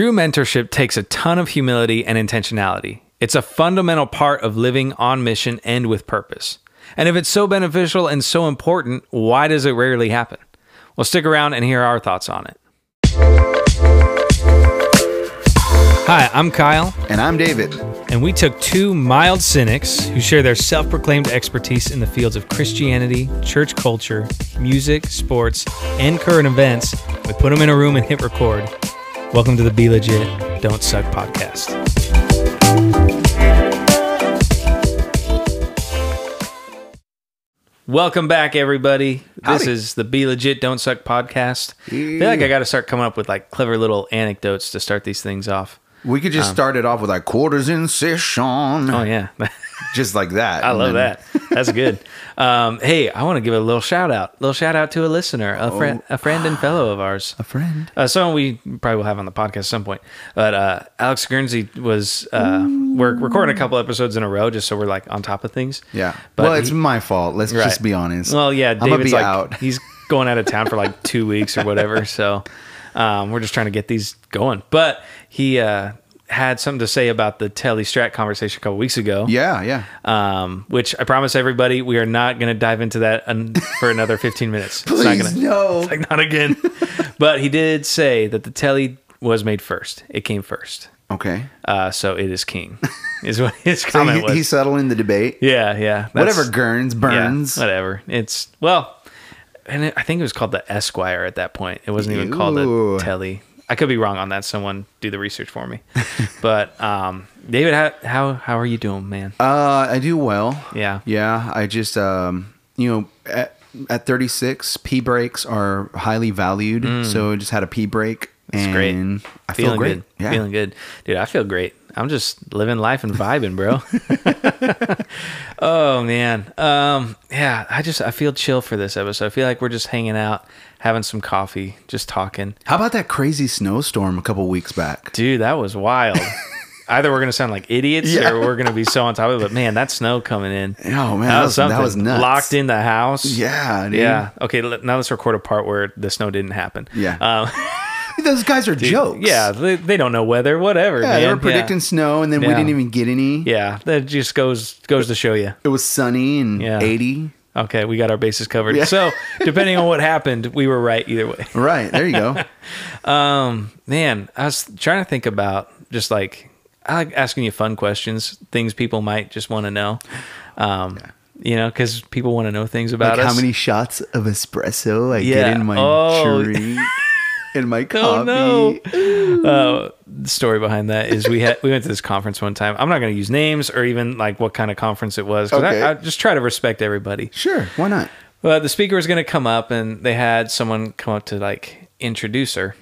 True mentorship takes a ton of humility and intentionality. It's a fundamental part of living on mission and with purpose. And if it's so beneficial and so important, why does it rarely happen? Well, stick around and hear our thoughts on it. Hi, I'm Kyle, And I'm David. and we took two mild cynics who share their self proclaimed expertise in the fields of Christianity, church culture, music, sports, and current events. We put them in a room and hit record. Welcome to the Be Legit, Don't Suck podcast. Welcome back, everybody. This Howdy. is the Be Legit, Don't Suck podcast. I feel like I got to start coming up with like clever little anecdotes to start these things off. We could just um, start it off with like quarters in session. Oh, yeah. Just like that. I And love then- that. That's good. Um, hey, I want to give a little shout out. little shout out to a listener, a friend, a friend and fellow of ours. A friend. Uh, someone we probably will have on the podcast at some point. But uh, Alex Guernsey was. Uh, we're recording a couple episodes in a row just so we're like on top of things. Yeah. But well, it's he- my fault. Let's Right. just be honest. Well, yeah, I'm gonna David's be like out. he's going out of town for like two weeks or whatever. So um, we're just trying to get these going. But he uh, had something to say about the Tele Strat conversation a couple weeks ago. Yeah, yeah. um, which I promise everybody we are not going to dive into that un- for another 15 minutes. It's not Please, gonna, no. it's like not again. but he did say that the Tele was made first. It came first. Okay. Uh, so it is king, is what his So comment he, was. he's settling the debate. yeah, yeah. Whatever Gurns, yeah, burns. whatever. It's well, and it, I think it was called the Esquire at that point. It wasn't even called the Tele. I could be wrong on that. Someone do the research for me. but um, David, how, how how are you doing, man? Uh, I do well. Yeah. Yeah. I just, um, you know, at, at 36, pee breaks are highly valued. So I just had a pee break. It's great. I feel Feeling great. good. Yeah. Feeling good. Dude, I feel great. I'm just living life and vibing, bro. oh man. Um yeah, I just I feel chill for this episode. I feel like we're just hanging out, having some coffee, just talking. How about that crazy snowstorm a couple weeks back? Dude, that was wild. Either we're gonna sound like idiots Yeah. or we're gonna be so on top of it. But man, that snow coming in. Oh, man, that was- that was nuts. Locked in the house. Yeah, dude. Yeah. Okay, now let's record a part where the snow didn't happen. Yeah. Um, Those guys are jokes. yeah, they, they don't know weather, whatever. Yeah, man. they were predicting snow, and then we didn't even get any. Yeah, that just goes goes to show you. It was sunny and Yeah. 80. Okay, we got our bases covered. Yeah. So, depending on what happened, we were right either way. Right, there you go. Um, man, I was trying to think about just like I like asking you fun questions, things people might just want to know. Um, you know, because people want to know things about like us. how many shots of espresso I Yeah. get in my Oh. drink, in my Oh no! uh, the story behind that is we had we went to this conference one time. I'm not going to use names or even like what kind of conference it was because Okay. I, I just try to respect everybody. Sure, why not? Well, the speaker was going to come up, and they had someone come up to like introduce her,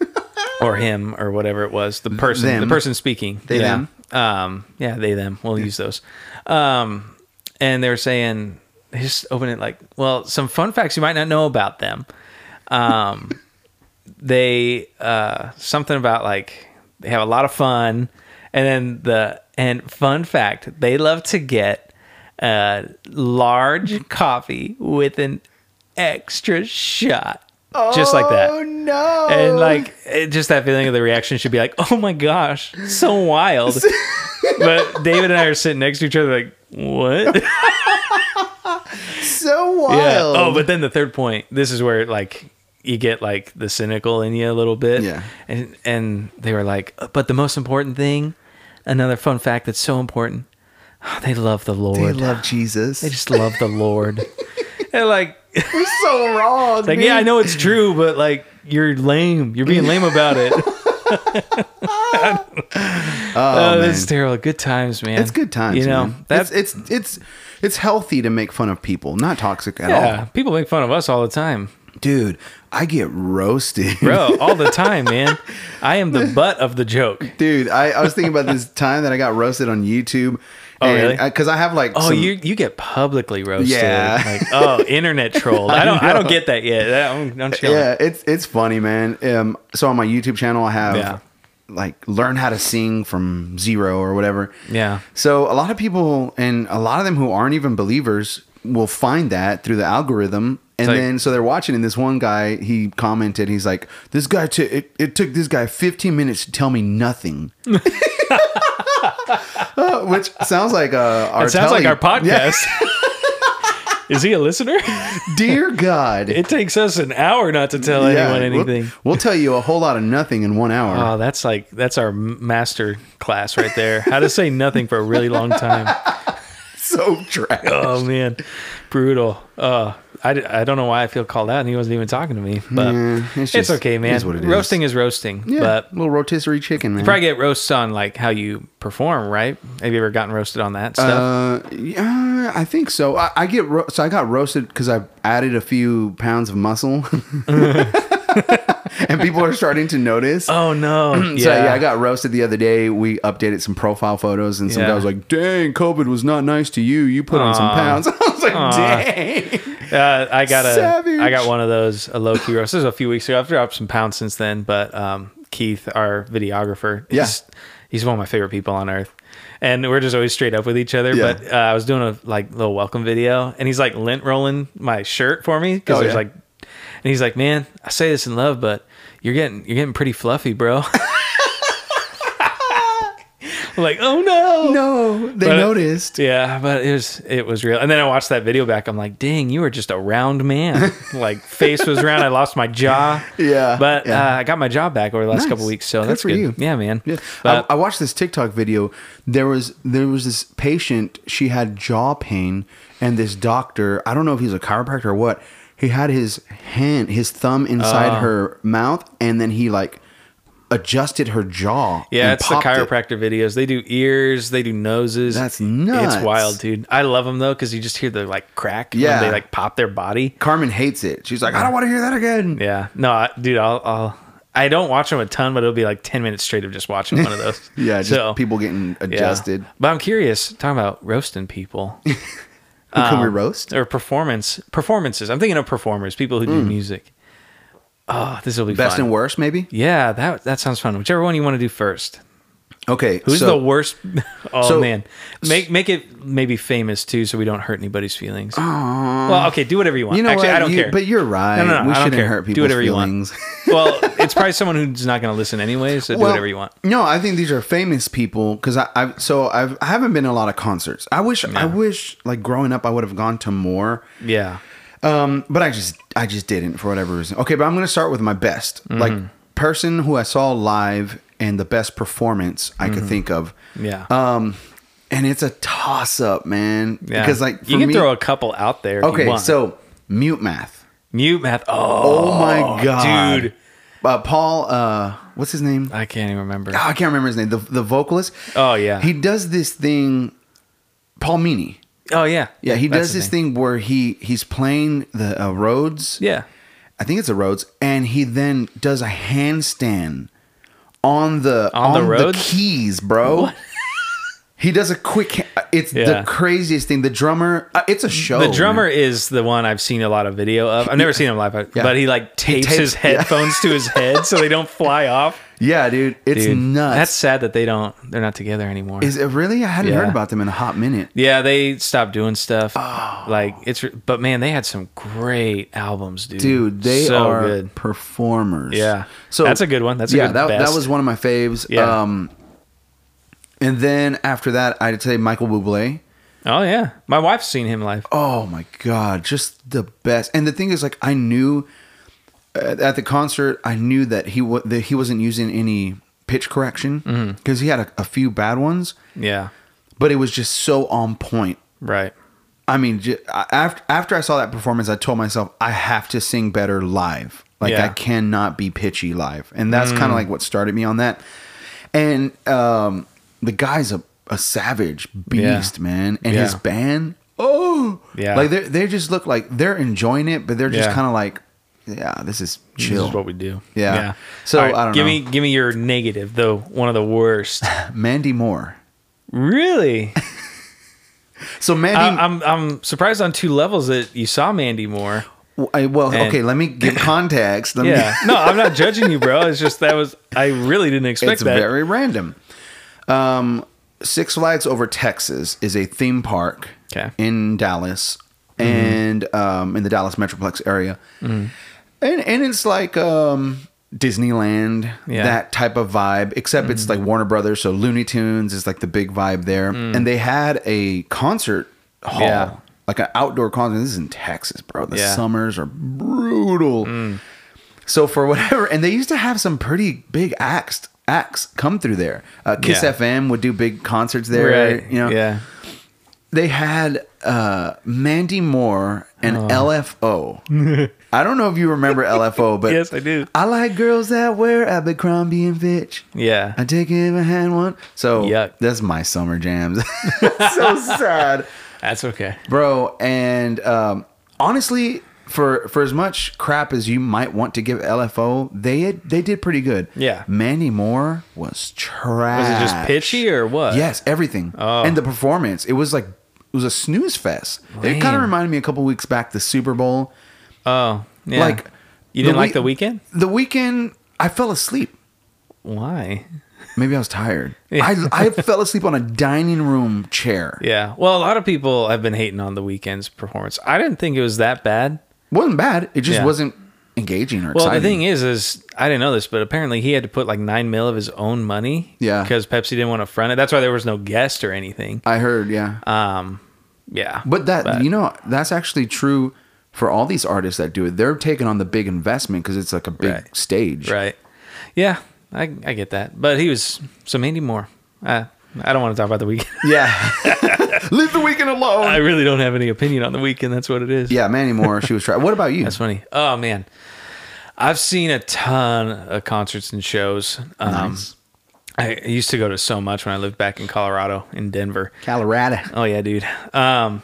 or him, or whatever it was. The person, Them. the person speaking. They, yeah. them. Um, yeah, they them. We'll use those. Um, and they were saying, they just open it like, well, some fun facts you might not know about them. Um, they uh something about like they have a lot of fun, and then the and fun fact they love to get a large coffee with an extra shot. Just like that. Oh no! And like it, just that feeling of the reaction should be like, oh my gosh, so wild. but David and I are sitting next to each other like, what? so yeah. wild. Oh, but then the third point, this is where like you get like the cynical in you a little bit. Yeah. And and they were like, uh, but the most important thing, another fun fact that's so important, they love the Lord. they love Jesus. They just love the Lord. and like We're so wrong. like yeah, I know it's true, but like you're lame. You're being lame about it. Oh, Oh, man. that's terrible. Good times, man. It's good times. You know, man. that's it's, it's it's it's healthy to make fun of people, not toxic at all. yeah. People make fun of us all the time. Dude, I get roasted. bro. All the time, man. I am the butt of the joke. Dude, I, I was thinking about this time that I got roasted on YouTube. Oh, really? Because I have like Oh, some- you you get publicly roasted. Yeah. Like, oh, internet trolled. I don't I, don't get that yet. I'm, I'm chilling. yeah, it's it's funny, man. Um, so on my YouTube channel, I have Yeah. like learn how to sing from zero or whatever. Yeah. So a lot of people and a lot of them who aren't even believers will find that through the algorithm And like- then so they're watching, and this one guy he commented, he's like, "This guy took it, it took this guy 15 minutes to tell me nothing," Uh, which sounds like uh, our It sounds like our Yeah. podcast. Is he a listener? Dear God, It takes us an hour not to tell Yeah, anyone we'll- anything. We'll, tell you a whole lot of nothing in one hour. Oh, that's like that's our master class right there. How to say nothing for a really long time. so trash. Oh man, brutal. Uh, I, I don't know why I feel called out, and he wasn't even talking to me. But Yeah, it's, it's okay, man. it is. roasting is roasting. yeah, But little rotisserie chicken, man. probably get roasts on like how you perform, right? Have you ever gotten roasted on that stuff? Uh, yeah, I think so. I, I get ro- so I got roasted because I've added a few pounds of muscle, and people are starting to notice. oh no! yeah, So yeah, I got roasted the other day. We updated some profile photos, and some Yeah. guy was like, "Dang, COVID was not nice to you. You put on some pounds." I was like, "Dang." Uh, I got a, Savage. I got one of those a low key roast. This was a few weeks ago. I've dropped some pounds since then, but um, Keith, our videographer, Yeah. he's, he's one of my favorite people on earth, and we're just always straight up with each other. Yeah. But uh, I was doing a like little welcome video, and he's like lint rolling my shirt for me because Oh, there's yeah. like, and he's like, "Man, I say this in love, but you're getting you're getting pretty fluffy, bro." I'm like, oh no, No, they But- noticed. yeah, but it was it was real. And then I watched that video back. I'm like, dang, you were just a round man. like face was round. I lost my jaw. Yeah, but yeah. Uh, I got my jaw back over the last Nice. couple weeks. So Good that's for good. you. Yeah, man. Yeah, But, I, I watched this TikTok video. There was there was this patient. She had jaw pain, and this doctor. I don't know if he's a chiropractor or what. He had his hand, his thumb inside Oh. her mouth, and then he like adjusted her jaw. yeah, it's the popped it. chiropractor videos. They do ears. They do noses. That's nuts. It's wild, dude. I love them though because you just hear the like crack Yeah. when they like pop their body. Carmen hates it. She's like, I don't want to hear that again. Yeah. No, I, dude. I'll, I'll. I don't watch them a ton, but it'll be like ten minutes straight of just watching one of those. Yeah, just So, people getting yeah. adjusted. But I'm curious. Talking about roasting people. Who can we Um, roast? or performance performances. I'm thinking of performers, people who do music. Oh, this will be Mm. Best fun. and worst, maybe. Yeah, that that sounds fun. Whichever one you want to do first. Okay, Who's so- the worst? Oh so- man, make make it maybe famous too, so we don't hurt anybody's feelings. well, okay, do whatever you want. You know Actually, what? I don't You- care. But you're right. No, no, no, we I shouldn't care. hurt Do people's whatever you want. well, it's probably someone who's not going to listen anyway. So do whatever you want. No, I think these are famous people because I, I've so I've I haven't been to a lot of concerts. I wish I wish like growing up I would have gone to more. Yeah. Um, but I just I just didn't for whatever reason. Okay, but I'm gonna start with my best Mm-hmm. like person who I saw live and the best performance I Mm-hmm. could think of. Yeah. Um, and it's a toss up, man. yeah. Because like you can me- throw a couple out there. Okay, so MuteMath. mute math. Oh, Oh my god, dude. Uh, Paul, uh, what's his name? I can't even remember. Oh, I can't remember his name. The the vocalist. Oh yeah. He does this thing. Paul Meany. oh yeah. Yeah, he That's does this thing. where he he's playing the uh, Rhodes. Yeah. I think it's a Rhodes, and he then does a handstand on the On the Rhodes? keys, bro. He does a quick. It's Yeah. the craziest thing. The drummer. Uh, it's a show. The drummer man. is the one I've seen a lot of video of. I've never seen him live, but he like tapes, tapes- his yeah. headphones to his head so they don't fly off. Yeah, dude. It's Dude, nuts. That's sad that they don't. They're not together anymore. Is it really? I hadn't Yeah. heard about them in a hot minute. yeah, they stopped doing stuff. Oh. Like it's, but man, they had some great albums, dude. Dude, they so are good. performers. Yeah. So That's a good one. That's a yeah, that, that was one of my faves. Yeah. Um, and then after that, I'd say Michael Bublé. Oh yeah, my wife's seen him live. Oh my god, just the best. And the thing is, like, I knew uh, at the concert, I knew that he wa- that he wasn't using any pitch correction Mm-hmm. because he had a, a few bad ones, Yeah, but it was just so on point. right. I mean, j- after after I saw that performance, I told myself I have to sing better live. Like Yeah. I cannot be pitchy live, and that's kind of like what started me on that. And um, the guy's a, a savage beast, man, and his band, oh, Yeah. like they they just look like they're enjoying it, but they're just Yeah. kind of like, yeah, this is This chill. is what we do. Yeah. So, All right, I don't give know. me give me your negative though. One of the worst. Mandy Moore. really? So Mandy, I, I'm I'm surprised on two levels that you saw Mandy Moore. I- well, and- okay, let me give context. Let me- Yeah. No, I'm not judging you, bro. It's just that was I really didn't expect it's that. very random. Um, Six Flags Over Texas is a theme park Okay. in Dallas. and um, in the Dallas Metroplex area, and and it's like um, Disneyland, Yeah. that type of vibe. Except it's like Warner Brothers, so Looney Tunes is like the big vibe there, and they had a concert hall. Yeah. Like an outdoor concert. This is in Texas, bro. The Yeah. summers are brutal. So for whatever, and they used to have some pretty big acts acts come through there. Uh, Kiss. FM would do big concerts there. You know, yeah. they had uh, Mandy Moore and Oh. LFO. I don't know if you remember LFO, but Yes, I do. I like girls that wear Abercrombie and Fitch. Yeah. I take it if I had one. So Yuck. that's my summer jams. so sad, That's okay. bro. And um, honestly, for for as much crap as you might want to give LFO, they they did pretty good. Yeah. Mandy Moore was trash. Was it just pitchy or what? Yes, everything. Oh. And the performance, it was like it was a snooze fest. It kind of reminded me a couple weeks back the Super Bowl. Oh, yeah. Like you didn't the like wee- the Weeknd? The Weeknd, I fell asleep. Why? Maybe I was tired. Yeah. I I fell asleep on a dining room chair. Yeah. Well, a lot of people have been hating on the Weeknd's performance. I didn't think it was that bad. wasn't bad. It just Yeah. wasn't engaging or Well, exciting. the thing is, is I didn't know this, but apparently he had to put like nine mil of his own money. Yeah. Because Pepsi didn't want to front it. That's why there was no guest or anything. I heard, yeah. Um, yeah. But that you know that's actually true for all these artists that do it. They're taking on the big investment because it's like a big Right. stage. Right. Yeah, I I get that. But he was so Mandy Moore. Uh, I don't want to talk about the Weeknd. Yeah. Leave the Weeknd alone. I really don't have any opinion on the Weeknd. That's what it is. yeah, Mandy Moore. She was trying. What about you? That's funny. Oh man, I've seen a ton of concerts and shows. Um, Nice. I used to go to so much when I lived back in Colorado, in Denver. Colorado. Oh yeah, dude. Um,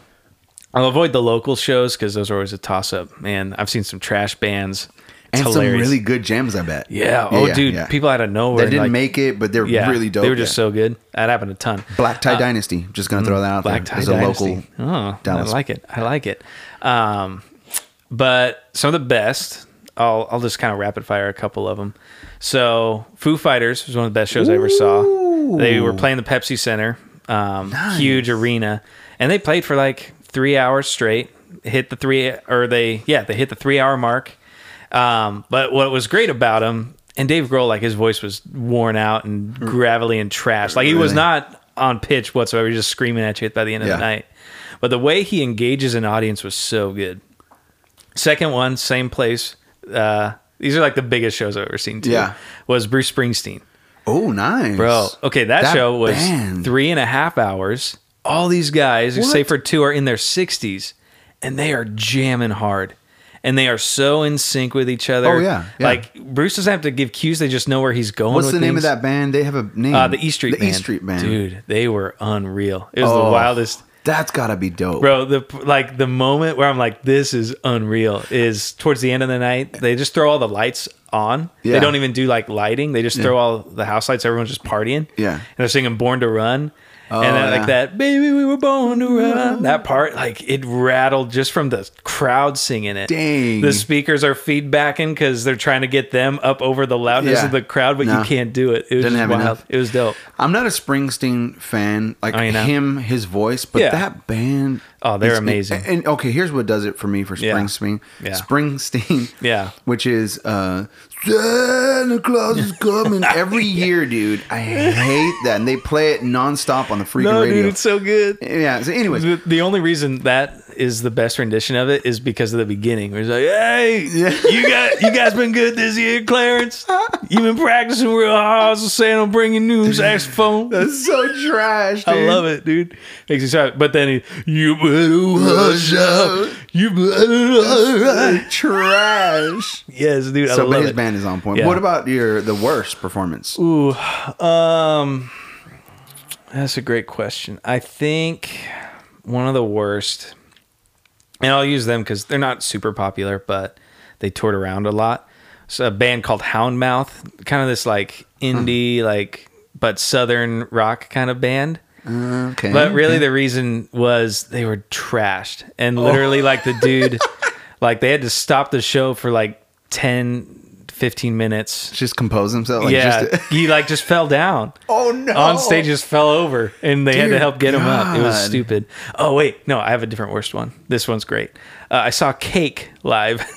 I'll avoid the local shows because those are always a toss up. Man, I've seen some trash bands. It's And hilarious. some really good gems, I bet. yeah. Oh, yeah, dude. yeah. People out of nowhere. that didn't like- make it, but they're Yeah, really dope. They were just yeah. so good. That happened a ton. Black Tie Dynasty. Just gonna throw that out Black there Tie as a Dynasty. local. Oh, Dallas. I like it. I like it. Um, but some of the best. I'll I'll just kind of rapid fire a couple of them. So Foo Fighters was one of the best shows I ever saw. They were playing the Pepsi Center, um, huge arena, and they played for like three hours straight. Hit the three or they yeah they hit the three hour mark. Um, but what was great about him and Dave Grohl, like his voice was worn out and gravelly and trash. Like he was not on pitch whatsoever. He was just screaming at you by the end of Yeah. the night. But the way he engages an audience was so good. Second one, same place. Uh, these are like the biggest shows I've ever seen too. Yeah. Was Bruce Springsteen. Oh, nice, Bro, okay, that, That show was band. three and a half hours. All these guys, What? save for two, are in their 60s, and they are jamming hard. And they are so in sync with each other. Oh, yeah, yeah. Like, Bruce doesn't have to give cues, they just know where he's going. What's with the name of that band? They have a name. Uh, the E Street the Band. E Street Band. Dude, they were unreal. It was the Oh, wildest. That's gotta be dope, Bro, the like the moment where I'm like, this is unreal is towards the end of the night. They just throw all the lights on. Yeah. They don't even do like lighting. They just throw all the house lights. Everyone's just partying. Yeah. And they're singing "Born to Run." Oh, and then oh, yeah. like that, baby, we were born to run. That part, like it rattled just from the crowd singing it. Dang. The speakers are feedbacking because they're trying to get them up over the loudness Yeah. of the crowd, but No. you can't do it. It was Didn't have wild. enough. It was dope. I'm not a Springsteen fan, like Oh, him, his voice, but Yeah. that band. Oh, they're is- amazing. And, and, okay, here's what does it for me for Yeah. Springsteen. Yeah. Springsteen. Yeah. Which is uh, Santa Claus is coming every year, dude. I hate that, and they play it nonstop on the freaking No, radio. dude, it's so good. yeah. So, anyways, The, the only reason that is the best rendition of it is because of the beginning. Where it's like, "Hey, you got you guys been good this year, Clarence. You've been practicing real hard, so saying I'm bringing new saxophone. that's so trash. Dude. I love it, dude. Makes me sad. But then he, you better hush up. You better. Trash. yes, dude. I So, but love his it. band is on point. Yeah. What about your the worst performance? Ooh, um, that's a great question. I think one of the worst, and I'll use them because they're not super popular, but they toured around a lot. So a band called Houndmouth, kind of this like indie, hmm. like but southern rock kind of band. Okay. But really, okay. the reason was they were trashed, and literally, oh. like the dude, like they had to stop the show for like 10, 15 minutes. Just compose himself. Like yeah, Just, he like just fell down. oh no! On stage, just fell over, and they had to Dear help get him up. It was stupid. Oh wait, no, I have a different worst one. This one's great. Uh, I saw Cake live.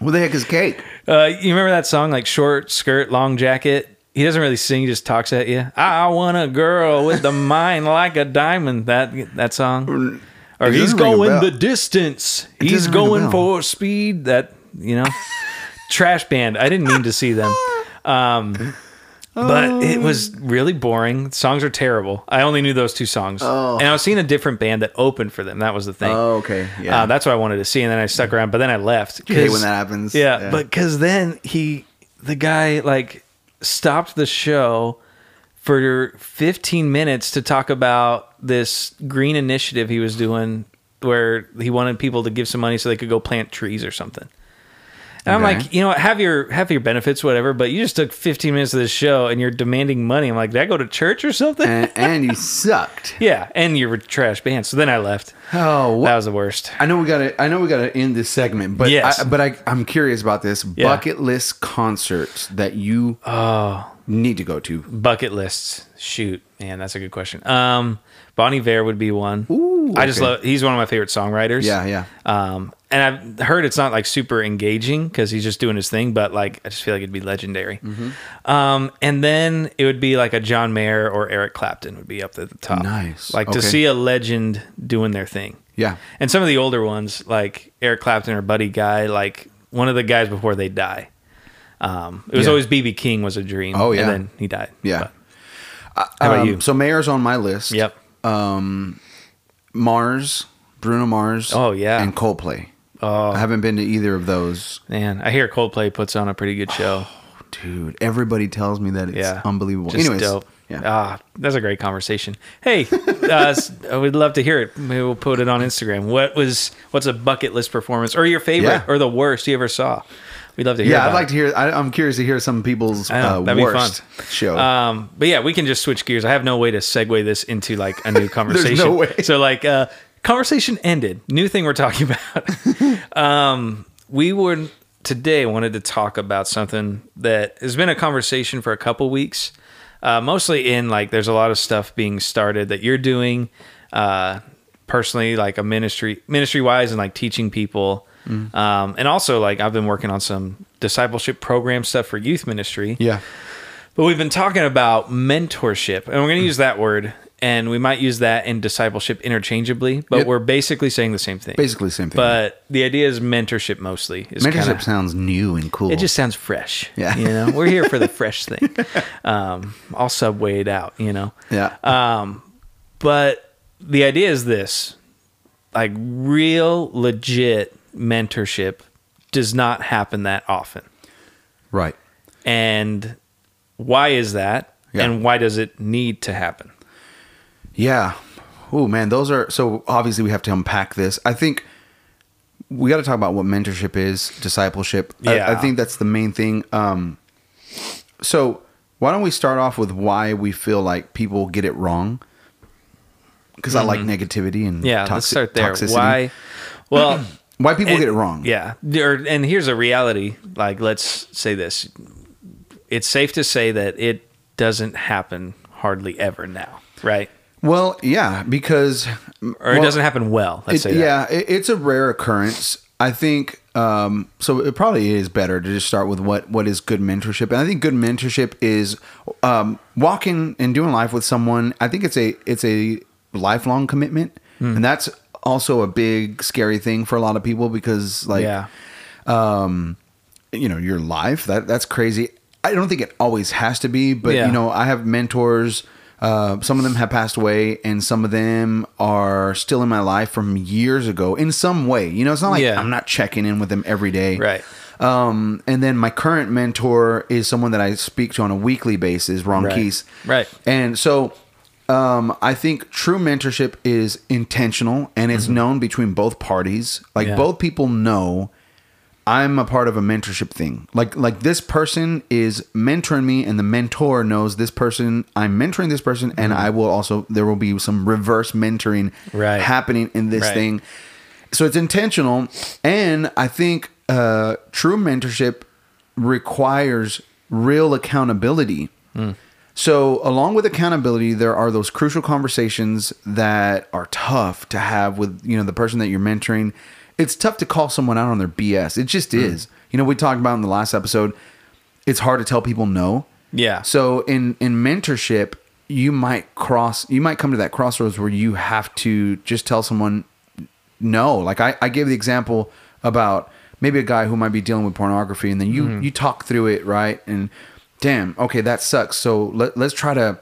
What the heck is cake? Uh, you remember that song, like short skirt, long jacket? He doesn't really sing; he just talks at you. I want a girl with a mind like a diamond. That that song. Or It he's doesn't ring a going the distance. He's ring a going for speed. That you know, trash band. I didn't mean to see them. Um, but it was really boring. Songs are terrible. I only knew those two songs, Oh. and I was seeing a different band that opened for them. That was the thing. Oh, okay. Yeah. Uh, that's what I wanted to see, and then I stuck around. But then I left. Hate when that happens. yeah, but because then he, the guy, like stopped the show for 15 minutes to talk about this green initiative he was doing, where he wanted people to give some money so they could go plant trees or something. And I'm like, you know, what, have your have your benefits, whatever. But you just took 15 minutes of this show and you're demanding money. I'm like, did I go to church or something? and, and you sucked. yeah, and you were a trash band. So then I left. Oh, what? That was the worst. I know we got to. I know we got to end this segment, but Yes. I, but I, I'm curious about this Yeah. bucket list concerts that you Oh, need to go to. bucket lists. Shoot, man, that's a good question. Um, Bon Iver would be one. Ooh, I just okay. love. He's one of my favorite songwriters. Yeah, yeah. Um, and I've heard it's not like super engaging because he's just doing his thing, but like I just feel like it'd be legendary. Mm-hmm. Um, and then it would be like a John Mayer or Eric Clapton would be up at the top. Nice. Like to see a legend doing their thing. Yeah. And some of the older ones, like Eric Clapton or Buddy Guy, like one of the guys before they die. Um, it was Yeah. always BB King was a dream. Oh, yeah. and then he died. Yeah. But how about Um, you? So Mayer's on my list. Yep. Mars, Bruno Mars. Oh, yeah. and Coldplay. Oh I haven't been to either of those. man, I hear Coldplay puts on a pretty good show. Dude, everybody tells me that it's yeah, unbelievable. Just Anyways, dope. yeah. Ah, that's a great conversation. Hey, uh, I would love to hear it. Maybe we'll put it on Instagram. What was what's a bucket list performance or your favorite Yeah. or the worst you ever saw? We'd love to hear. yeah, I'd like it. to hear. I, I'm curious to hear some people's know, uh, worst show. Um, but yeah, we can just switch gears. I have no way to segue this into like a new conversation. No way. So like, uh, conversation ended. New thing we're talking about. um, we were today wanted to talk about something that has been a conversation for a couple weeks. Uh, mostly in like, there's a lot of stuff being started that you're doing, uh, personally, like a ministry, ministry wise, and like teaching people. Um, and also like I've been working on some discipleship program stuff for youth ministry. yeah. But we've been talking about mentorship, and we're going to use that word, and we might use that in discipleship interchangeably, but Yep. we're basically saying the same thing. Basically, same thing. But the idea is mentorship mostly. Is mentorship kinda- sounds new and cool. it just sounds fresh. Yeah. You know, we're here for the fresh thing. Um, I'll subway it out, you know. yeah. Um, but the idea is this like real, legit mentorship does not happen that often. right. And why is that? Yeah. And why does it need to happen? Yeah. Oh man, those are so obviously we have to unpack this. I think we got to talk about what mentorship is, discipleship. I- I, think that's the main thing. Um, so why don't we start off with why we feel like people get it wrong? Because I like negativity and Mm-hmm. Yeah, let's start there. toxicity. Why? Well, Why people and- get it wrong? Yeah. Or, and here's a reality. Like, let's say this. It's safe to say that it doesn't happen hardly ever now, right? Well, yeah, because Or it doesn't happen well. Let's It- say that. yeah, it, it's a rare occurrence. I think um, so. It probably is better to just start with what what is good mentorship, and I think good mentorship is um, walking and doing life with someone. I think it's a it's a lifelong commitment, Hmm. and that's also a big scary thing for a lot of people because like yeah. um, you know, your life. That that's crazy. I don't think it always has to be, but Yeah. you know, I have mentors. Uh, some of them have passed away, and some of them are still in my life from years ago in some way. You know, it's not like Yeah. I'm not checking in with them every day. Right. Um, and then my current mentor is someone that I speak to on a weekly basis, Ron Right. Keys. Right. And so um, I think true mentorship is intentional and it's known between both parties. Like Mm-hmm. Yeah. both people know I'm a part of a mentorship thing. Like like this person is mentoring me and the mentor knows this person I'm mentoring this person and I will also there will be some reverse mentoring Mm-hmm. Right. happening in this Right. thing. So it's intentional and I think uh true mentorship requires real accountability. So, along with accountability, there are those crucial conversations that are tough to have with you know the person that you're mentoring. It's tough to call someone out on their BS. It just is. You know, we talked about in the last episode. It's hard to tell people no. Yeah. So in in mentorship, you might cross. You might come to that crossroads where you have to just tell someone no. Like I, I gave the example about maybe a guy who might be dealing with pornography, and then you Mm-hmm. you talk through it, right? And damn, okay, that sucks. So let, let's try to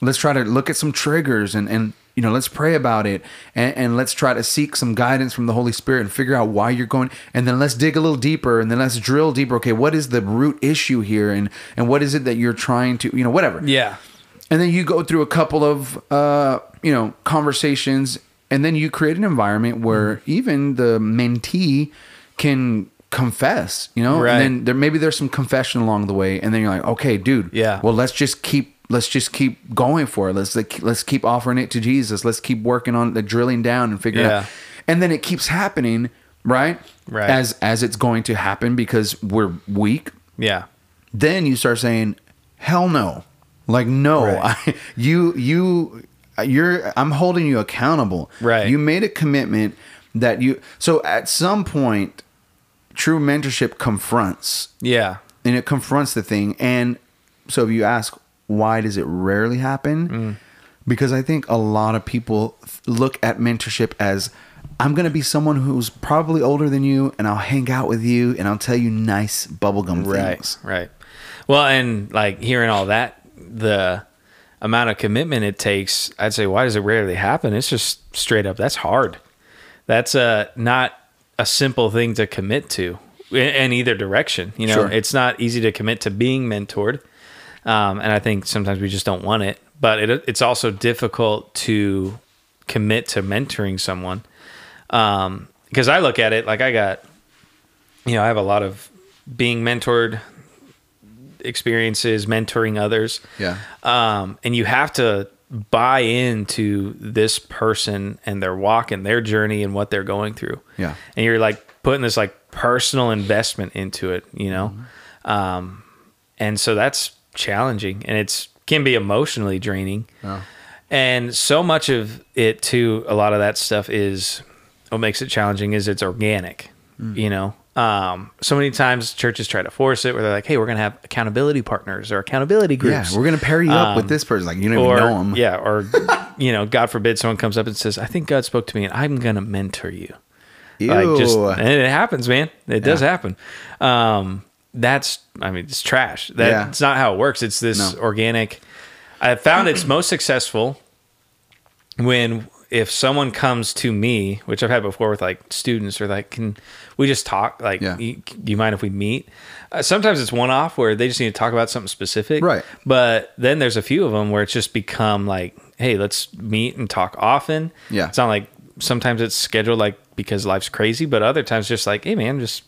let's try to look at some triggers and and you know let's pray about it and, and let's try to seek some guidance from the Holy Spirit and figure out why you're going and then let's dig a little deeper and then let's drill deeper. Okay, what is the root issue here and and what is it that you're trying to you know whatever Yeah. and then you go through a couple of uh, you know conversations and then you create an environment where Mm-hmm. even the mentee can confess you know Right. and then there maybe there's some confession along the way and then you're like okay dude Yeah. well let's just keep let's just keep going for it let's like, let's keep offering it to jesus let's keep working on the drilling down and figuring Yeah. out and then it keeps happening right Right. as as it's going to happen because we're weak Yeah. then you start saying hell no like no Right. I, you you you're i'm holding you accountable Right. you made a commitment that you so at some point true mentorship confronts Yeah. and it confronts the thing and so if you ask why does it rarely happen Mm. because i think a lot of people look at mentorship as i'm going to be someone who's probably older than you and i'll hang out with you and i'll tell you nice bubblegum Right. things Right. Well, and like hearing all that, the amount of commitment it takes, I'd say, why does it rarely happen? It's just straight up. That's hard. That's uh, not a simple thing to commit to in, in either direction. You know, Sure. it's not easy to commit to being mentored. Um, and I think sometimes we just don't want it, but it, it's also difficult to commit to mentoring someone. Um, because I look at it like I got, you know, I have a lot of being mentored experiences, mentoring others. Yeah. Um, and you have to buy into this person and their walk and their journey and what they're going through. Yeah. And you're like putting this like personal investment into it, you know? Um, and so that's challenging and it's can be emotionally draining. Oh. And so much of it too, a lot of that stuff is what makes it challenging is it's organic, you know? Um, so many times churches try to force it where they're like, Hey, we're going to have accountability partners or accountability Yeah, groups. we're gonna pair you up with Um, this person. Like you don't or, even know them. yeah. Or, you know, God forbid someone comes up and says, I think God spoke to me and I'm going to mentor you. Like just, and it happens, man. It does happen. Um, that's, I mean, it's trash. That's Yeah. not how it works. It's this No. organic. I found it's most successful when if someone comes to me, which I've had before with like students, or like, can we just talk? Like, Yeah. do you mind if we meet? Uh, sometimes it's one off where they just need to talk about something specific, Right. But then there's a few of them where it's just become like, hey, let's meet and talk often. Yeah. it's not like sometimes it's scheduled like because life's crazy, but other times just like, hey, man, just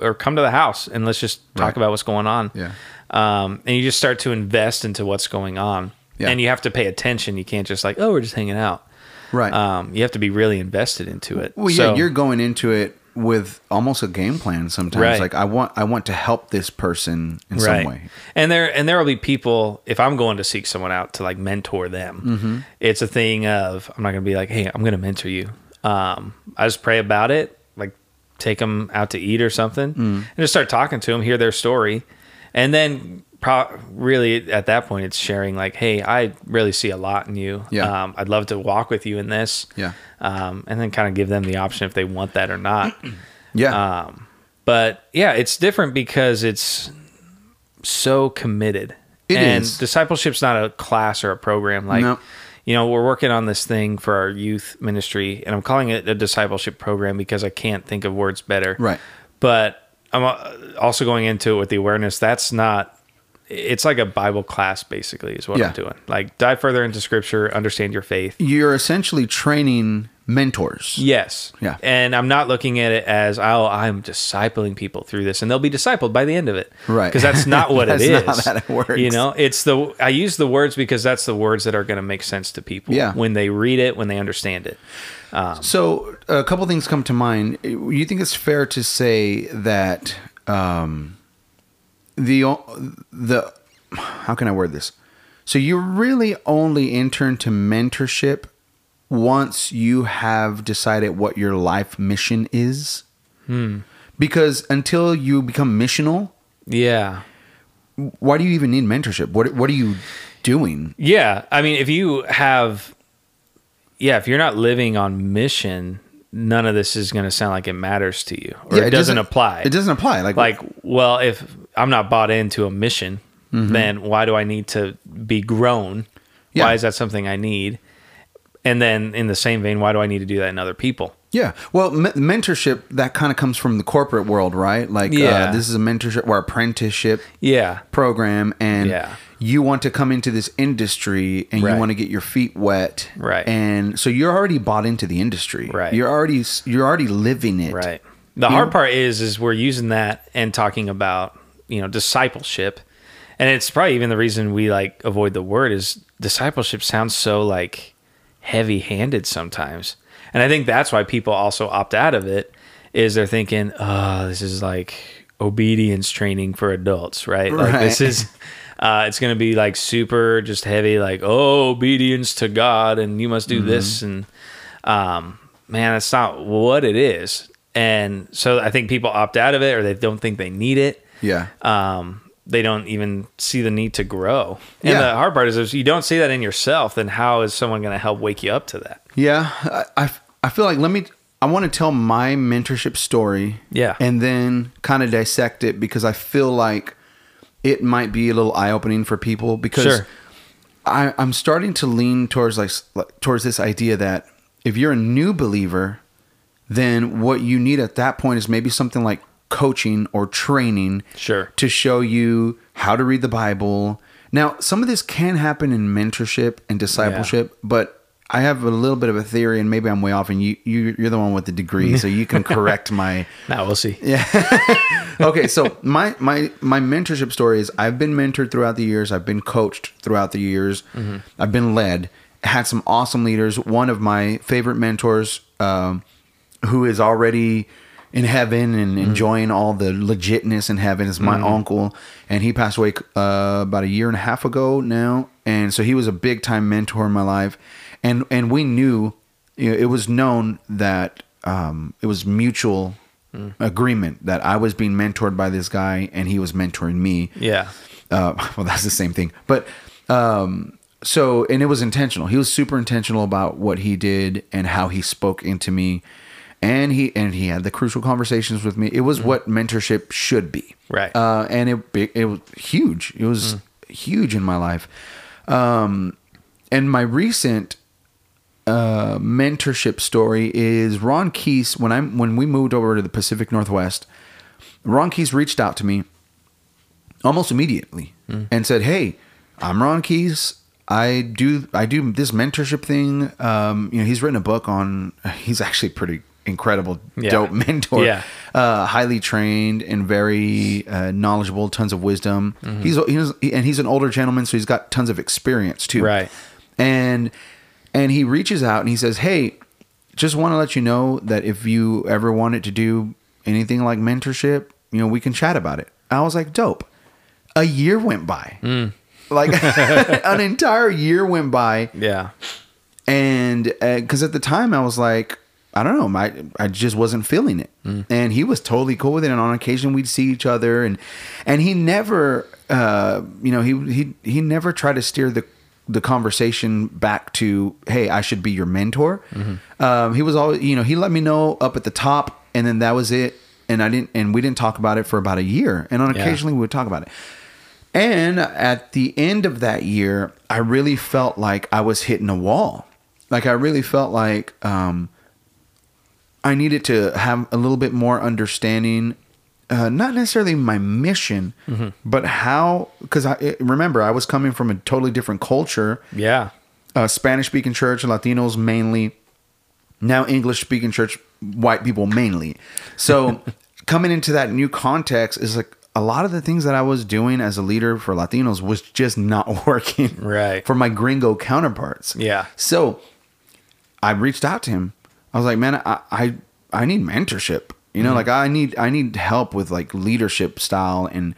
or come to the house and let's just talk Right. about what's going on. Yeah. Um, and you just start to invest into what's going on. Yeah. And you have to pay attention. You can't just like, oh, we're just hanging out. Right. Um, you have to be really invested into it. well, yeah, So- you're going into it with almost a game plan. Sometimes, Right. like I want, I want to help this person in some way. And there and there will be people if I'm going to seek someone out to like mentor them. Mm-hmm. It's a thing of I'm not going to be like, "Hey, I'm going to mentor you." Um, I just pray about it, like take them out to eat or something Mm. and just start talking to them, hear their story. And then pro- really at that point it's sharing like, "Hey, I really see a lot in you. Yeah. Um, I'd love to walk with you in this." Yeah. Um, and then kind of give them the option if they want that or not. Yeah. Um, but yeah, it's different because it's so committed. It and is. discipleship's not a class or a program. Like, No. you know, we're working on this thing for our youth ministry, and I'm calling it a discipleship program because I can't think of words better. Right. But I'm uh, also going into it with the awareness that's not. It's like a Bible class, basically, is what Yeah. I'm doing. Like, dive further into Scripture, understand your faith. you're essentially training mentors. Yes. Yeah. And I'm not looking at it as, oh, I'm discipling people through this and they'll be discipled by the end of it. Right. Because that's not what it is. That's not how that works. You know, it's the, I use the words because that's the words that are going to make sense to people Yeah. when they read it, when they understand it. So a couple things come to mind. You think it's fair to say that um, the the how can I word this? So you really only enter into mentorship once you have decided what your life mission is. Hmm. Because until you become missional, Yeah. why do you even need mentorship? What what are you doing? Yeah. I mean, if you have, yeah, if you're not living on mission, none of this is going to sound like it matters to you or Yeah, it, doesn't, apply. It doesn't apply. Like like, well, if I'm not bought into a mission, then why do I need to be grown? Yeah. Why is that something I need? And then in the same vein, why do I need to do that in other people? Yeah. Well, me- mentorship that kind of comes from the corporate world, right? Like, Yeah. uh, this is a mentorship or apprenticeship Yeah. program, and Yeah. you want to come into this industry and Right. you want to get your feet wet, Right. And so you're already bought into the industry, Right. You're already you're already living it, Right. The hard part is is we're using that and talking about, you know, discipleship. And it's probably even the reason we like avoid the word is discipleship sounds so like heavy-handed sometimes. And I think that's why people also opt out of it is they're thinking, "Oh, this is like obedience training for adults, right? Like this is uh, it's going to be like super just heavy like, "Oh, obedience to God and you must do this and um, man, that's not what it is. And so I think people opt out of it or they don't think they need it. Yeah. Um, they don't even see the need to grow. And Yeah. the hard part is if you don't see that in yourself, then how is someone going to help wake you up to that? Yeah, I, I, I feel like let me. I want to tell my mentorship story. Yeah. and then kind of dissect it because I feel like it might be a little eye opening for people because Sure. I, I'm starting to lean towards like like, towards this idea that if you're a new believer, then what you need at that point is maybe something like coaching or training Sure. to show you how to read the Bible. Now, some of this can happen in mentorship and discipleship, but I have a little bit of a theory, and maybe I'm way off, and you, you you're the one with the degree, so you can correct my. Now we'll see. Yeah. okay, so my my my mentorship story is I've been mentored throughout the years. I've been coached throughout the years. I've been led. Had some awesome leaders. One of my favorite mentors, um, who is already in heaven and enjoying all the legitness in heaven, is my uncle, and he passed away uh, about a year and a half ago now. And so he was a big time mentor in my life, and and we knew, you know, it was known that um, it was mutual agreement that I was being mentored by this guy and he was mentoring me. Yeah. Uh, well, that's the same thing. But um, so, and it was intentional. He was super intentional about what he did and how he spoke into me. And he and he had the crucial conversations with me. It was what mentorship should be, Right. Uh, and it it it was huge. It was huge in my life. Um, and my recent uh, mentorship story is Ron Keese. When I when we moved over to the Pacific Northwest, Ron Keese reached out to me almost immediately and said, "Hey, I'm Ron Keese. I do I do this mentorship thing. Um, you know, he's written a book on. He's actually pretty incredible, Yeah. dope mentor. Yeah. Uh, highly trained and very uh, knowledgeable, tons of wisdom. He's he's and he's an older gentleman, so he's got tons of experience too. Right. And and he reaches out and he says, "Hey, just want to let you know that if you ever wanted to do anything like mentorship, you know, we can chat about it." I was like, "Dope." A year went by. Like an entire year went by Yeah. and because at the time I was like, I don't know, my I just wasn't feeling it, and he was totally cool with it. And on occasion we'd see each other, and and he never, uh, you know, he he he never tried to steer the the conversation back to, hey, I should be your mentor. Um, he was always, you know, he let me know up at the top, and then that was it. And I didn't, and we didn't talk about it for about a year. And on Yeah. we would talk about it. And at the end of that year, I really felt like I was hitting a wall. Like I really felt like um, I needed to have a little bit more understanding, uh, not necessarily my mission, but how. Because I remember I was coming from a totally different culture, Yeah. uh, Spanish speaking church, Latinos mainly. Now English speaking church, white people mainly. So coming into that new context is like a lot of the things that I was doing as a leader for Latinos was just not working Right. for my gringo counterparts. Yeah. So I reached out to him. I was like, man, I I, I need mentorship. You know, mm-hmm. like I need I need help with like leadership style and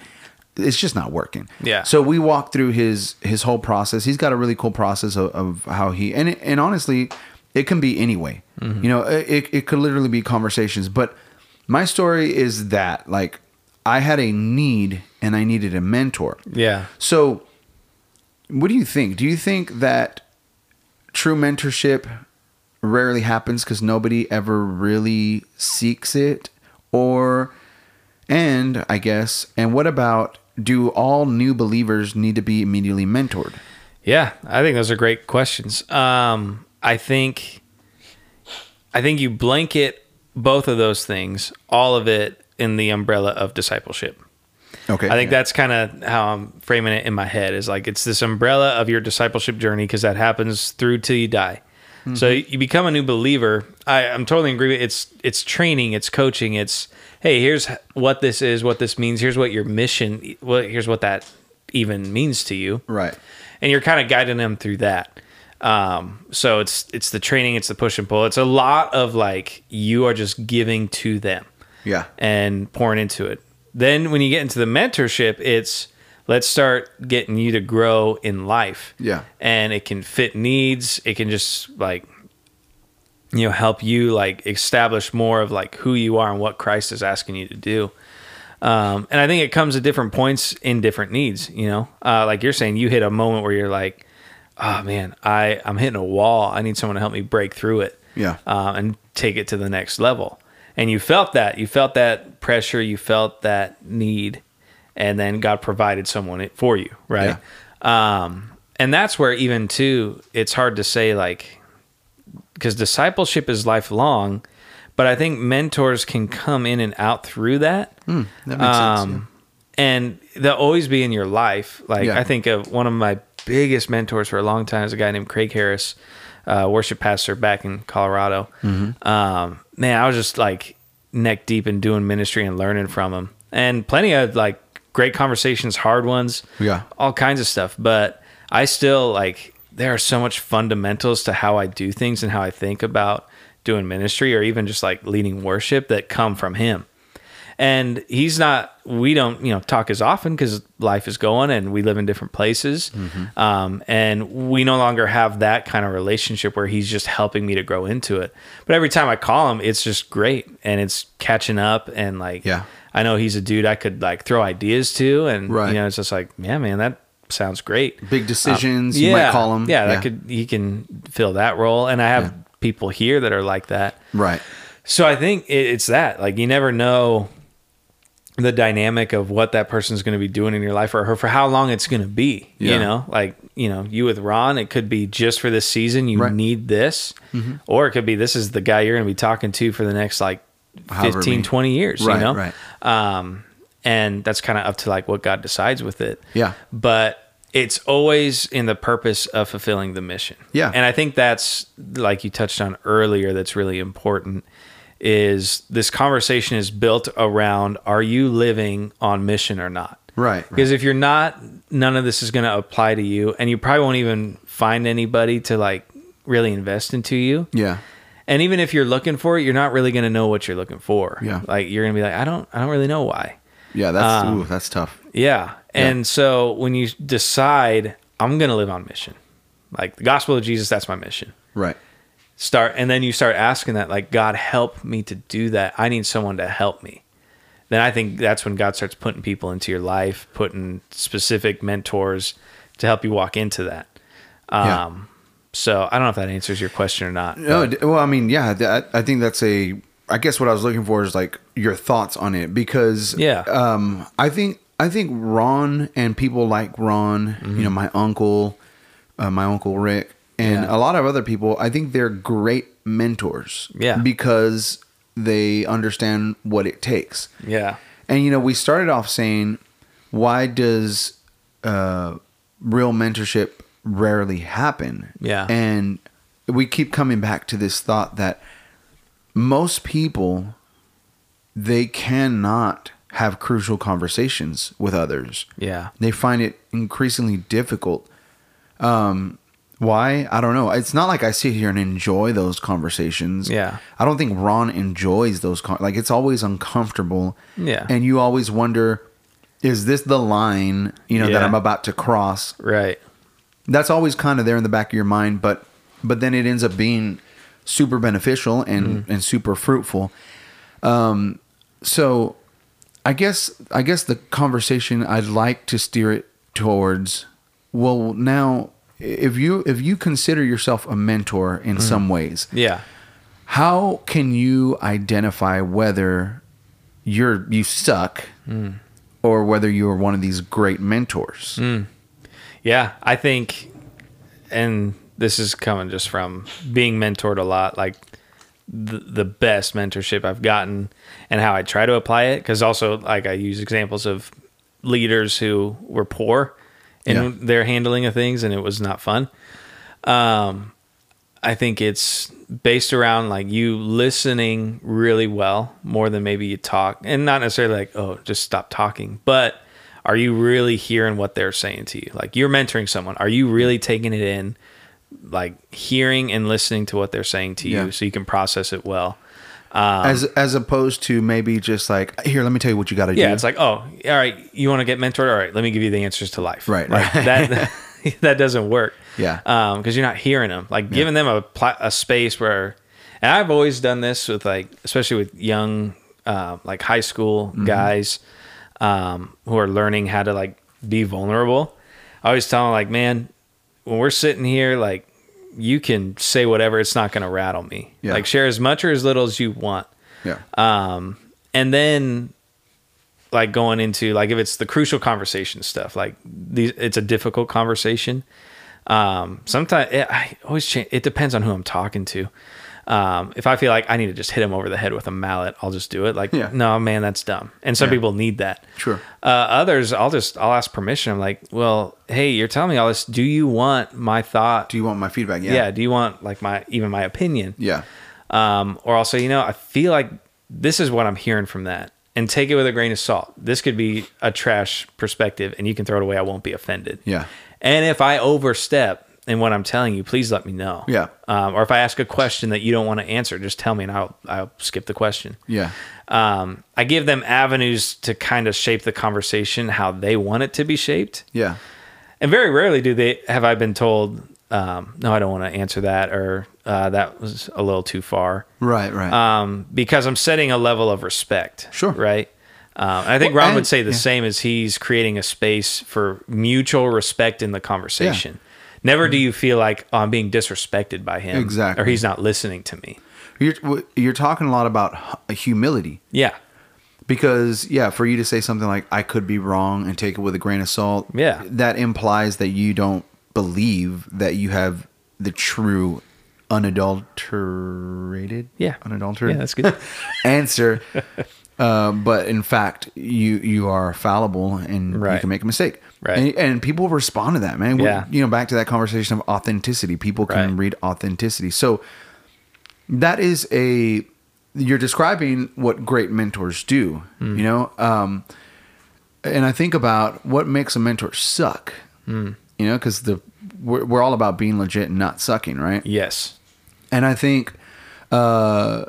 it's just not working. Yeah. So we walk through his his whole process. He's got a really cool process of, of how he and and honestly, it can be any way. Mm-hmm. You know, it it could literally be conversations. But my story is that like I had a need and I needed a mentor. Yeah. So, what do you think? Do you think that true mentorship rarely happens because nobody ever really seeks it? Or, and I guess, and what about do all new believers need to be immediately mentored? Yeah, I think those are great questions. Um, I think, I think you blanket both of those things, all of it in the umbrella of discipleship. Okay. I think that's kind of how I'm framing it in my head is like it's this umbrella of your discipleship journey because that happens through till you die. So you become a new believer. I, I'm totally agree. with It's it's training, it's coaching, it's hey, here's what this is, what this means. Here's what your mission. well, here's what that even means to you right. and you're kind of guiding them through that. Um, so it's it's the training, it's the push and pull. It's a lot of like you are just giving to them Yeah. and pouring into it. Then when you get into the mentorship, it's let's start getting you to grow in life. Yeah. And it can fit needs. It can just like you know help you like establish more of like who you are and what Christ is asking you to do. Um, and I think it comes at different points in different needs. You know, uh, like you're saying, you hit a moment where you're like, "Oh man, I I'm hitting a wall. I need someone to help me break through it." Yeah. uh, and take it to the next level. And you felt that. You felt that pressure. You felt that need. And then God provided someone it for you, right? Um, and that's where, even too, it's hard to say, like, because discipleship is lifelong, but I think mentors can come in and out through that. Hmm, that makes sense, Um, And they'll always be in your life. Like, Yeah. I think of one of my biggest mentors for a long time is a guy named Craig Harris, uh, worship pastor back in Colorado. Mm-hmm. Um, man, I was just like neck deep in doing ministry and learning from him, and plenty of like great conversations, hard ones, Yeah. all kinds of stuff. But I still like there are so much fundamentals to how I do things and how I think about doing ministry or even just like leading worship that come from him. And he's not, we don't, you know, talk as often because life is going and we live in different places. Um, and we no longer have that kind of relationship where he's just helping me to grow into it. But every time I call him, it's just great and it's catching up. And like, Yeah. I know he's a dude I could like throw ideas to. And, Right. you know, it's just like, yeah, man, that sounds great. Big decisions, you might call 'em. Yeah, Yeah. that could, he can fill that role. And I have Yeah. people here that are like that. Right. So I think it, it's that like you never know the dynamic of what that person's going to be doing in your life or her for how long it's going to be. Yeah. You know, like you know, you with Ron, it could be just for this season. You Right. Mm-hmm. need this, or it could be this is the guy you're going to be talking to for the next like However 15, many- 20 years. Right, you know, right. Um, and that's kind of up to like what God decides with it. Yeah. but it's always in the purpose of fulfilling the mission. Yeah. And I think that's like you touched on earlier that's really important is this conversation is built around are you living on mission or not? Right. right. Because if you're not, none of this is going to apply to you and you probably won't even find anybody to like really invest into you. Yeah. And even if you're looking for it, you're not really going to know what you're looking for. Yeah. Like you're going to be like, I don't, I don't really know why. Yeah. That's Um, ooh, that's tough. Yeah. And so when you decide, I'm going to live on mission, like the gospel of Jesus, that's my mission. Right. Start, and then you start asking that, like, God, help me to do that. I need someone to help me. Then I think that's when God starts putting people into your life, putting specific mentors to help you walk into that. Um, Yeah. So I don't know if that answers your question or not. No, but- well, I mean, yeah, that, I think that's a. I guess what I was looking for is like your thoughts on it because Yeah. um, I think I think Ron and people like Ron, you know, my uncle, uh, my uncle Rick, and Yeah. a lot of other people. I think they're great mentors, Yeah. because they understand what it takes. yeah. And you know, we started off saying, why does uh, real mentorship rarely happen? Yeah. And we keep coming back to this thought that most people they cannot have crucial conversations with others. Yeah. They find it increasingly difficult. Um, why? I don't know. It's not like I sit here and enjoy those conversations. Yeah. I don't think Ron enjoys those. Con- like it's always uncomfortable. Yeah. And you always wonder, is this the line you know that i'm about to cross Right. That's always kind of there in the back of your mind but but then it ends up being super beneficial and Mm-hmm. and super fruitful um so i guess i guess the conversation i'd like to steer it towards well now if you if you consider yourself a mentor in Mm-hmm. some ways Yeah. how can you identify whether you're you suck Hmm. or whether you're one of these great mentors Yeah, I think, and this is coming just from being mentored a lot, like the, the best mentorship I've gotten and how I try to apply it. Cause also, like, I use examples of leaders who were poor in Yeah. their handling of things and it was not fun. Um, I think it's based around like you listening really well more than maybe you talk, and not necessarily like, oh, just stop talking, but are you really hearing what they're saying to you? Like you're mentoring someone. Are you really taking it in, like hearing and listening to what they're saying to you Yeah. so you can process it well? Um, as as opposed to maybe just like here let me tell you what you got to do Yeah, it's like, oh, all right, you want to get mentored? All right, let me give you the answers to life. Right, Like, right. that that doesn't work. Yeah. Um, because you're not hearing them. Like giving them a pla- a space where, and I've always done this with like, especially with young, uh, like high school Mm-hmm. guys, um, who are learning how to like be vulnerable. I always tell them like, man, when we're sitting here, like you can say whatever, it's not going to rattle me. Yeah. Like share as much or as little as you want yeah um and then like going into like if it's the crucial conversation stuff like these it's a difficult conversation um sometimes it, i always change it depends on who i'm talking to um if i feel like i need to just hit him over the head with a mallet i'll just do it like Yeah. no man that's dumb and some Yeah. people need that Sure. uh others i'll just i'll ask permission i'm like well hey you're telling me all this do you want my thought do you want my feedback yeah. yeah do you want like my even my opinion yeah um, or I'll say, you know, I feel like this is what I'm hearing from that, and take it with a grain of salt. This could be a trash perspective, and you can throw it away. I won't be offended. Yeah. And if I overstep in what I'm telling you, please let me know. Yeah. Um, or if I ask a question that you don't want to answer, just tell me, and I'll I'll skip the question. yeah Um, I give them avenues to kind of shape the conversation how they want it to be shaped. yeah And very rarely do they have I been told, um, no, I don't want to answer that, or uh, that was a little too far right right um, because I'm setting a level of respect. Sure. Right. Um, I think Well, Ron and- would say the yeah. same as he's creating a space for mutual respect in the conversation. Never do mm-hmm. you feel like oh, I'm being disrespected by him, Exactly. or he's not listening to me. you're you're talking a lot about uh, humility Yeah, because yeah for you to say something like i could be wrong and take it with a grain of salt Yeah. that implies that you don't believe that you have the true unadulterated yeah, unadulterated Yeah, that's good. answer uh, but in fact you you are fallible and you can make a mistake Right. and, and people respond to that man We- Yeah. you know back to that conversation of authenticity people can Right. read authenticity so that is a you're describing what great mentors do Hmm. you know um and i think about what makes a mentor suck Hmm. you know because the we're, we're all about being legit and not sucking right yes, and I think uh,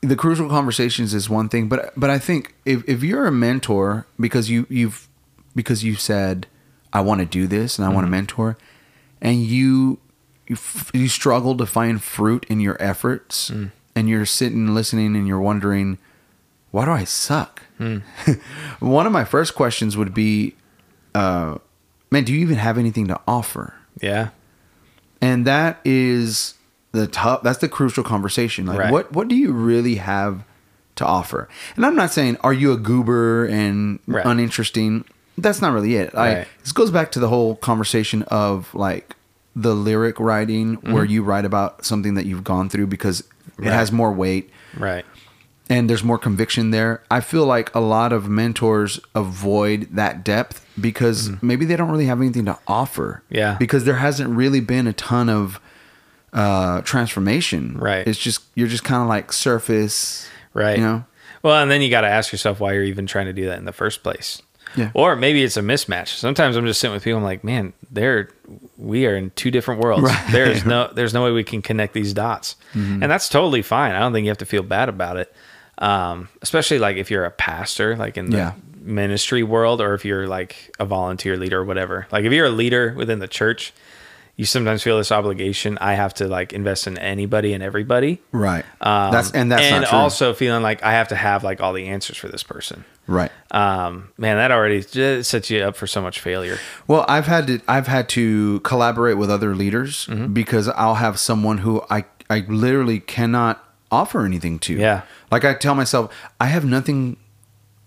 the crucial conversations is one thing, but but I think if, if you're a mentor because you you've because you said I want to do this and I want to mm-hmm. mentor, and you you, f- you struggle to find fruit in your efforts, mm. and you're sitting listening and you're wondering, why do I suck? Mm. one of my first questions would be, uh, man, do you even have anything to offer? yeah, and that is the top that's the crucial conversation like Right. what what do you really have to offer and i'm not saying are you a goober and Right. uninteresting that's not really it I, Right. this goes back to the whole conversation of like the lyric writing where you write about something that you've gone through because it Mm-hmm. Has more weight right, and there's more conviction there. I feel like a lot of mentors avoid that depth because maybe they don't really have anything to offer. Mm-hmm. Yeah. Because there hasn't really been a ton of uh transformation. Right. It's just you're just kind of like surface. right. You know? Well, and then you got to ask yourself why you're even trying to do that in the first place. Yeah. Or maybe it's a mismatch. Sometimes I'm just sitting with people. I'm like, man, they're we are in two different worlds. Right. Mm-hmm. There's no there's no way we can connect these dots, and that's totally fine. I don't think you have to feel bad about it. Um, especially like if you're a pastor, like in the Yeah. ministry world or if you're like a volunteer leader or whatever. Like if you're a leader within the church, you sometimes feel this obligation. I have to like invest in anybody and everybody. Right. Um, that's and that's and also feeling like I have to have like all the answers for this person. right. Um, man, that already sets you up for so much failure. Well, I've had to I've had to collaborate with other leaders Mm-hmm. because I'll have someone who I I literally cannot offer anything to. Yeah. Like I tell myself, I have nothing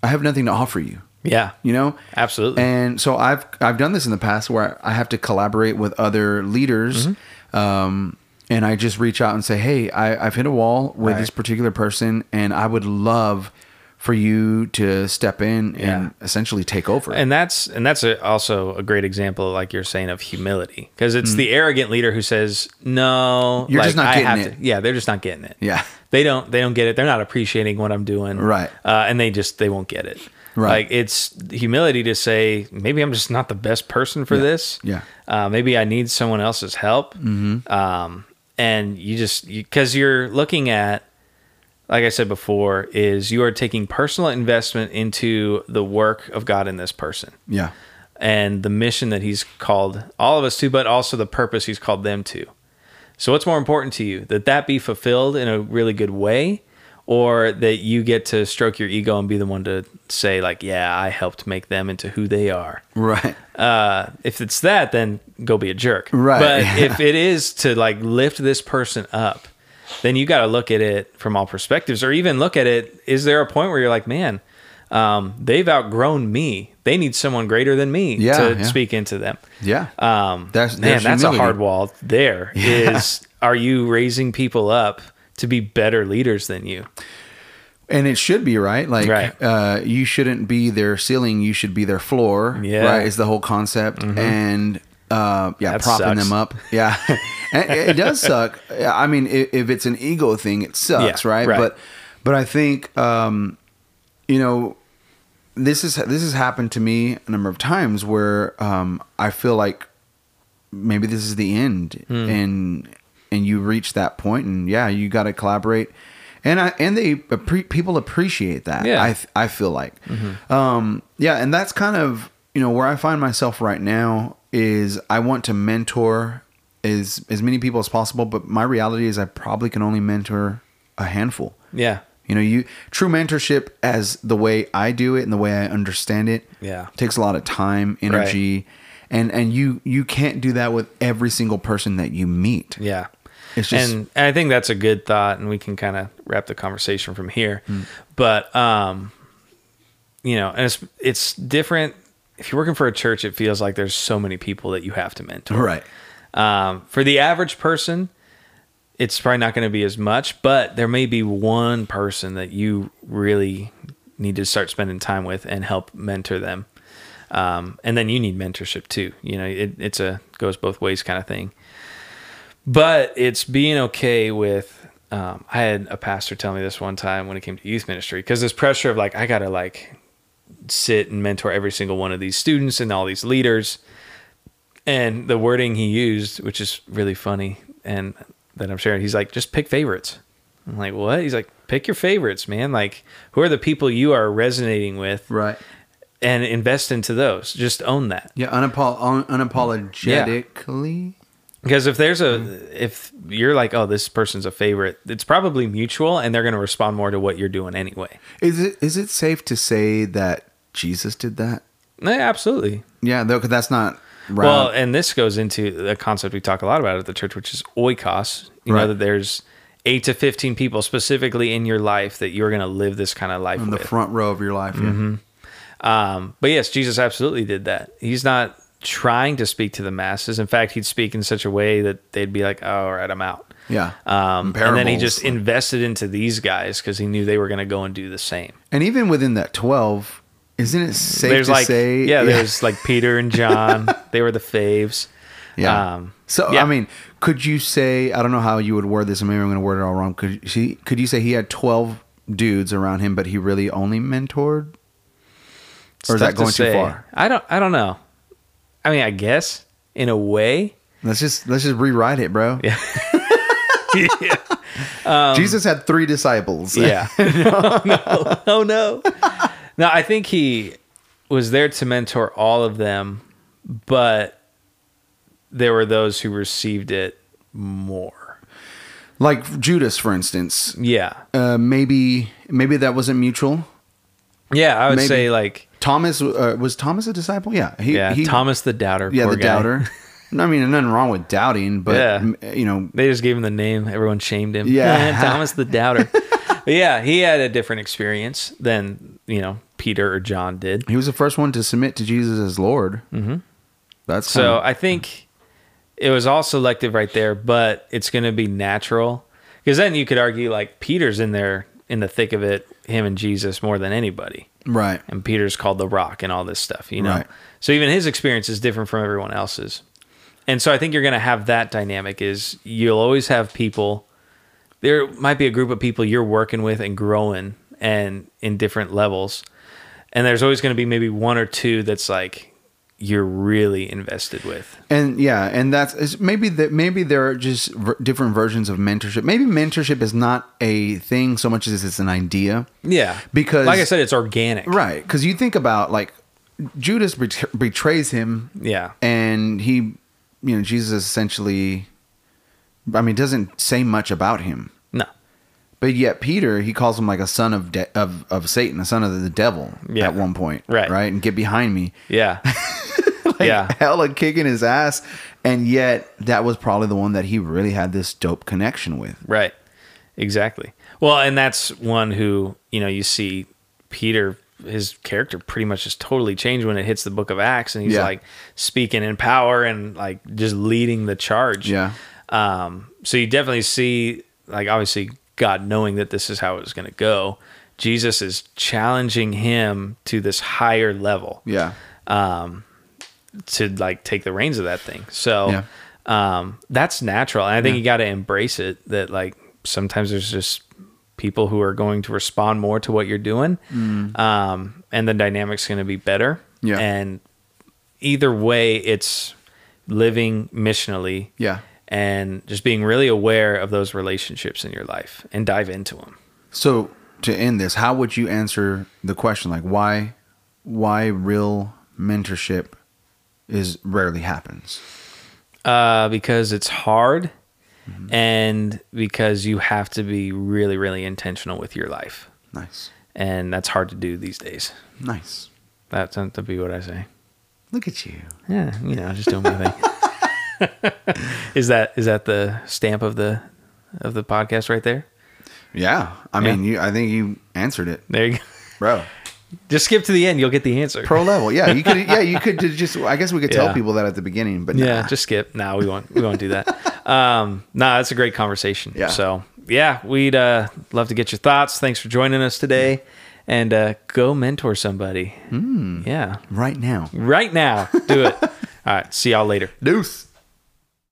I have nothing to offer you. Yeah, You know? absolutely. And so I've I've done this in the past where I have to collaborate with other leaders, Mm-hmm. um, and I just reach out and say, "Hey, I, I've hit a wall with Right. this particular person, and I would love for you to step in Yeah. and essentially take over." and that's and that's a, also a great example, like you're saying, of humility because it's the arrogant leader who says, "No, Mm. You're just not I getting it." To, yeah, they're just not getting it. yeah, they don't they don't get it. They're not appreciating what I'm doing, Right. Uh, and they just they won't get it. Right. Like it's humility to say maybe I'm just not the best person for this. Yeah. Uh, maybe I need someone else's help. Mm-hmm. Um, and you just because you, are looking at, like I said before, is you are taking personal investment into the work of God in this person yeah, and the mission that he's called all of us to, but also the purpose he's called them to. So, what's more important to you? That that be fulfilled in a really good way, or that you get to stroke your ego and be the one to say, like, yeah, I helped make them into who they are. right, Uh, if it's that, then go be a jerk. Right, But yeah. if it is to like lift this person up, then you got to look at it from all perspectives, or even look at it. Is there a point where you're like, man, um, they've outgrown me. They need someone greater than me Yeah, to yeah. speak into them. yeah. Um, That's- man, there's that's a hard wall. There is. Are you raising people up to be better leaders than you? And it should be right. Like Right. Uh, you shouldn't be their ceiling. You should be their floor. Yeah. Mm-hmm. Right. Is the whole concept. And uh, yeah, That propping sucks. them up. Yeah. it, it does suck. I mean, if, it's an ego thing, it sucks. Yeah, right? right. But but I think um, you know this is this has happened to me a number of times where um, I feel like maybe this is the end Hmm. and and you reach that point and yeah you got to collaborate and I and they people appreciate that Yeah. I I feel like um yeah and that's kind of you know where I find myself right now is I want to mentor as as many people as possible but my reality is I probably can only mentor a handful Yeah. you know, you true mentorship as the way I do it and the way I understand it. Yeah. takes a lot of time, energy, and and you you can't do that with every single person that you meet. Yeah. Just- and, and I think that's a good thought, and we can kind of wrap the conversation from here. But um, you know, and it's it's different. If you're working for a church, it feels like there's so many people that you have to mentor. Right. Um, for the average person, it's probably not going to be as much, but there may be one person that you really need to start spending time with and help mentor them. Um, and then you need mentorship too. You know, it, it's a goes both ways kind of thing. But it's being okay with. Um, I had a pastor tell me this one time when it came to youth ministry because this pressure of like I gotta like sit and mentor every single one of these students and all these leaders and the wording he used, which is really funny, and that I'm sharing, he's like, just pick favorites. I'm like, what? He's like, pick your favorites, man. Like, who are the people you are resonating with, Right. and invest into those. Just own that. Yeah. Un- unapologetically. Because if there's a, if you're like, oh, this person's a favorite, it's probably mutual, and they're going to respond more to what you're doing anyway. Is it is it safe to say that Jesus did that? Yeah, absolutely. Yeah. Though that's not right. Well, and this goes into a concept we talk a lot about at the church, which is oikos. You Right. know that there's eight to fifteen people specifically in your life that you're going to live this kind of life in the front row of your life. Yeah. Mm-hmm. Um, but yes, Jesus absolutely did that. He's not trying to speak to the masses. In fact, he'd speak in such a way that they'd be like, "Oh, all right, I'm out." Yeah. Um, and then he just invested into these guys because he knew they were going to go and do the same. And even within that twelve, isn't it safe there's to like, say? yeah, there's like Peter and John. they were the faves. Yeah. Um, so yeah. I mean, could you say I don't know how you would word this, and maybe I'm going to word it all wrong. Could she? Could you say he had 12 dudes around him, but he really only mentored? Or is that going too far? I don't. I don't know. I mean, I guess in a way. Let's just let's just rewrite it, bro. Yeah. yeah. Jesus had three disciples. Yeah. no, no. Oh no. No, I think he was there to mentor all of them, but there were those who received it more. Like Judas, for instance. Yeah. Uh, maybe maybe that wasn't mutual. Yeah, I would Maybe. say like Thomas uh, was Thomas a disciple? Yeah, he, yeah, he- Thomas the doubter. Yeah, poor the guy. doubter. I mean, nothing wrong with doubting, but Yeah. you know, They just gave him the name. Everyone shamed him. Yeah. Thomas the doubter. yeah, he had a different experience than, you know, Peter or John did. he was the first one to submit to Jesus as Lord. Mm-hmm. That's So kinda- I think it was all selective right there, but it's going to be natural. Because then you could argue like Peter's in there in the thick of it, him and Jesus more than anybody. right. And Peter's called the rock and all this stuff, you know? Right. So even his experience is different from everyone else's. And so I think you're going to have that dynamic is you'll always have people there might be a group of people you're working with and growing and in different levels. And there's always going to be maybe one or two that's like you're really invested with. And yeah, and that's maybe that maybe there are just different versions of mentorship. Maybe mentorship is not a thing so much as it's an idea. Yeah. Because- like I said it's organic. Right, because you think about like Judas bet- betrays him, Yeah. and he, you know, Jesus essentially, I mean, doesn't say much about him. No. But yet Peter, he calls him like a son of de- of of Satan, a son of the devil Yeah. at one point, Right. Right, and get behind me, Yeah. like, yeah. hella kicking his ass, and yet that was probably the one that he really had this dope connection with. Right. Exactly. Well, and that's one who, you know, you see Peter his character pretty much just totally changed when it hits the book of Acts and he's Yeah. like speaking in power and like just leading the charge. Yeah. Um so you definitely see like obviously God knowing that this is how it was going to go. Jesus is challenging him to this higher level Yeah, to like take the reins of that thing. So Yeah. um, that's natural. And I think you got to embrace it that like sometimes there's just people who are going to respond more to what you're doing. Um, and the dynamic's going to be better. Mm. Yeah. And either way, it's living missionally yeah. and just being really aware of those relationships in your life and dive into them. So to end this, how would you answer the question like why why real mentorship is rarely happens? uh, because it's hard and because you have to be really, really intentional with your life. Nice. And that's hard to do these days. Nice. That tends to be what I say. Look at you. Yeah, you know, just doing my thing. is that is that the stamp of the of the podcast right there? Yeah. I mean, you I think you answered it, There you go. bro. Just skip to the end, you'll get the answer. Pro level. Yeah, you could yeah, you could just I guess we could tell Yeah. people that at the beginning, but yeah, nah. just skip. No, we won't. We won't do that. Um, nah, that's a great conversation. Yeah. So yeah, we'd uh, love to get your thoughts. Thanks for joining us today, and uh, go mentor somebody. Hmm. Yeah, right now. right now, do it. All right. See y'all later. Deuce.